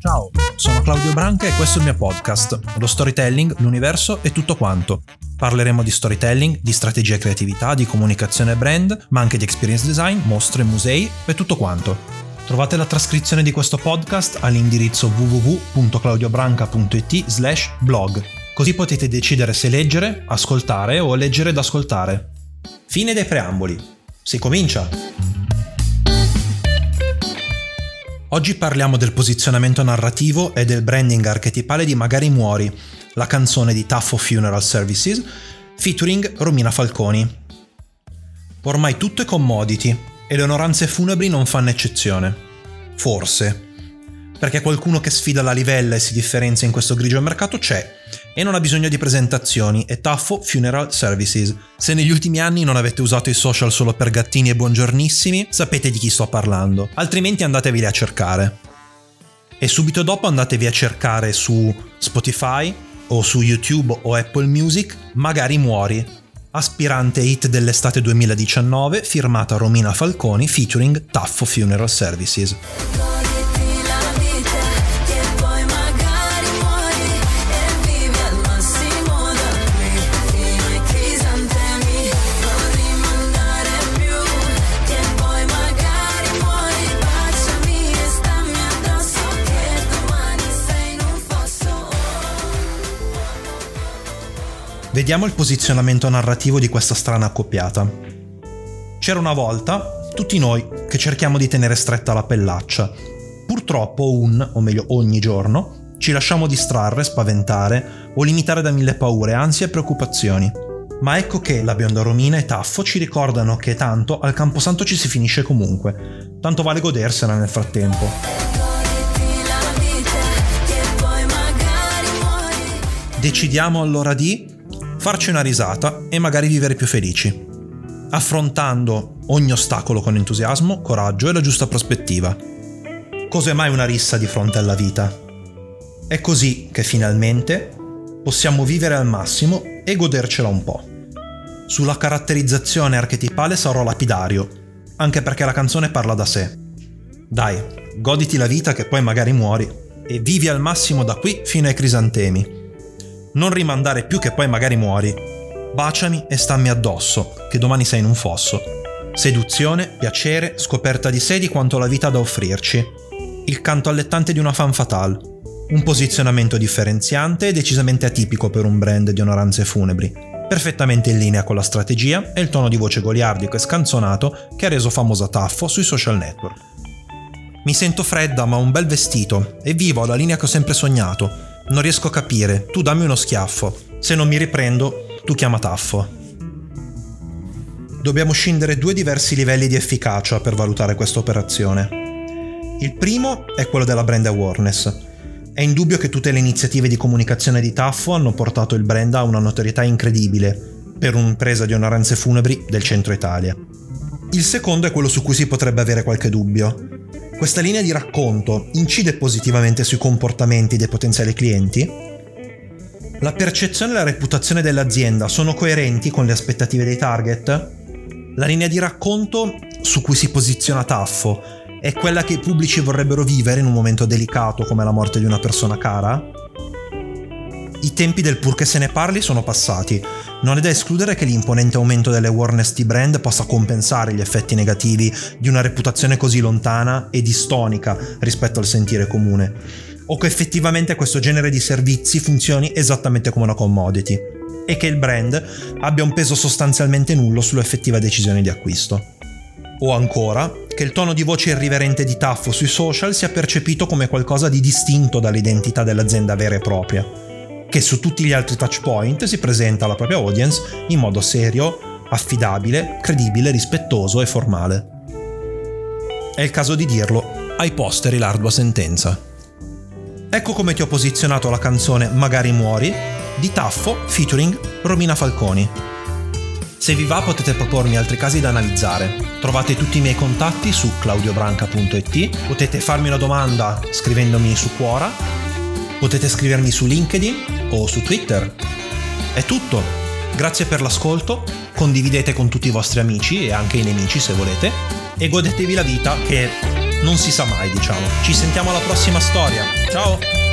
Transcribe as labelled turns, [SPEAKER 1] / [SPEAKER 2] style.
[SPEAKER 1] Ciao, sono Claudio Branca e questo è il mio podcast, lo storytelling, l'universo e tutto quanto. Parleremo di storytelling, di strategia e creatività, di comunicazione e brand, ma anche di experience design, mostre, musei e tutto quanto. Trovate la trascrizione di questo podcast all'indirizzo www.claudiobranca.it slash blog, così potete decidere se leggere, ascoltare o leggere ed ascoltare. Fine dei preamboli. Si comincia! Oggi parliamo del posizionamento narrativo e del branding archetipale di Magari Muori, la canzone di Taffo Funeral Services, featuring Romina Falconi. Ormai tutto è commodity e le onoranze funebri non fanno eccezione. Forse. Perché qualcuno che sfida la livella e si differenzia in questo grigio mercato c'è e non ha bisogno di presentazioni, è Taffo Funeral Services. Se negli ultimi anni non avete usato i social solo per gattini e buongiornissimi, sapete di chi sto parlando, altrimenti andatevi a cercare. E subito dopo andatevi a cercare su Spotify o su YouTube o Apple Music, magari muori. Aspirante hit dell'estate 2019, firmata Romina Falconi featuring Taffo Funeral Services. Vediamo il posizionamento narrativo di questa strana accoppiata. C'era una volta tutti noi che cerchiamo di tenere stretta la pellaccia. Purtroppo un, o meglio ogni giorno, ci lasciamo distrarre, spaventare o limitare da mille paure, ansie e preoccupazioni. Ma ecco che la bionda Romina e Taffo ci ricordano che tanto al Camposanto ci si finisce comunque, tanto vale godersela nel frattempo. Decidiamo allora di farci una risata e magari vivere più felici, affrontando ogni ostacolo con entusiasmo, coraggio e la giusta prospettiva. Cos'è mai una rissa di fronte alla vita? È così che finalmente possiamo vivere al massimo e godercela un po'. Sulla caratterizzazione archetipale sarò lapidario, anche perché la canzone parla da sé. Dai, goditi la vita che poi magari muori e vivi al massimo da qui fino ai crisantemi non rimandare più che poi magari muori. Baciami e stammi addosso, che domani sei in un fosso. Seduzione, piacere, scoperta di sé di quanto la vita ha da offrirci. Il canto allettante di una fan fatale. Un posizionamento differenziante e decisamente atipico per un brand di onoranze funebri, perfettamente in linea con la strategia e il tono di voce goliardico e scanzonato che ha reso famosa Taffo sui social network. Mi sento fredda ma ho un bel vestito e vivo la linea che ho sempre sognato, non riesco a capire, tu dammi uno schiaffo. Se non mi riprendo, tu chiama Taffo. Dobbiamo scendere due diversi livelli di efficacia per valutare questa operazione. Il primo è quello della brand awareness. È indubbio che tutte le iniziative di comunicazione di Taffo hanno portato il brand a una notorietà incredibile per un'impresa di onoranze funebri del centro Italia. Il secondo è quello su cui si potrebbe avere qualche dubbio. Questa linea di racconto incide positivamente sui comportamenti dei potenziali clienti? La percezione e la reputazione dell'azienda sono coerenti con le aspettative dei target? La linea di racconto su cui si posiziona Taffo è quella che i pubblici vorrebbero vivere in un momento delicato come la morte di una persona cara? I tempi del pur che se ne parli sono passati. Non è da escludere che l'imponente aumento delle awareness di brand possa compensare gli effetti negativi di una reputazione così lontana e distonica rispetto al sentire comune. O che effettivamente questo genere di servizi funzioni esattamente come una commodity. E che il brand abbia un peso sostanzialmente nullo sull'effettiva decisione di acquisto. O ancora, che il tono di voce irriverente di Taffo sui social sia percepito come qualcosa di distinto dall'identità dell'azienda vera e propria che su tutti gli altri touchpoint si presenta alla propria audience in modo serio, affidabile, credibile, rispettoso e formale. È il caso di dirlo ai posteri l'ardua sentenza. Ecco come ti ho posizionato la canzone Magari muori di Taffo featuring Romina Falconi. Se vi va potete propormi altri casi da analizzare. Trovate tutti i miei contatti su claudiobranca.it, potete farmi una domanda scrivendomi su Quora, potete scrivermi su LinkedIn o su Twitter. È tutto. Grazie per l'ascolto, condividete con tutti i vostri amici e anche i nemici se volete e godetevi la vita che non si sa mai, diciamo. Ci sentiamo alla prossima storia. Ciao!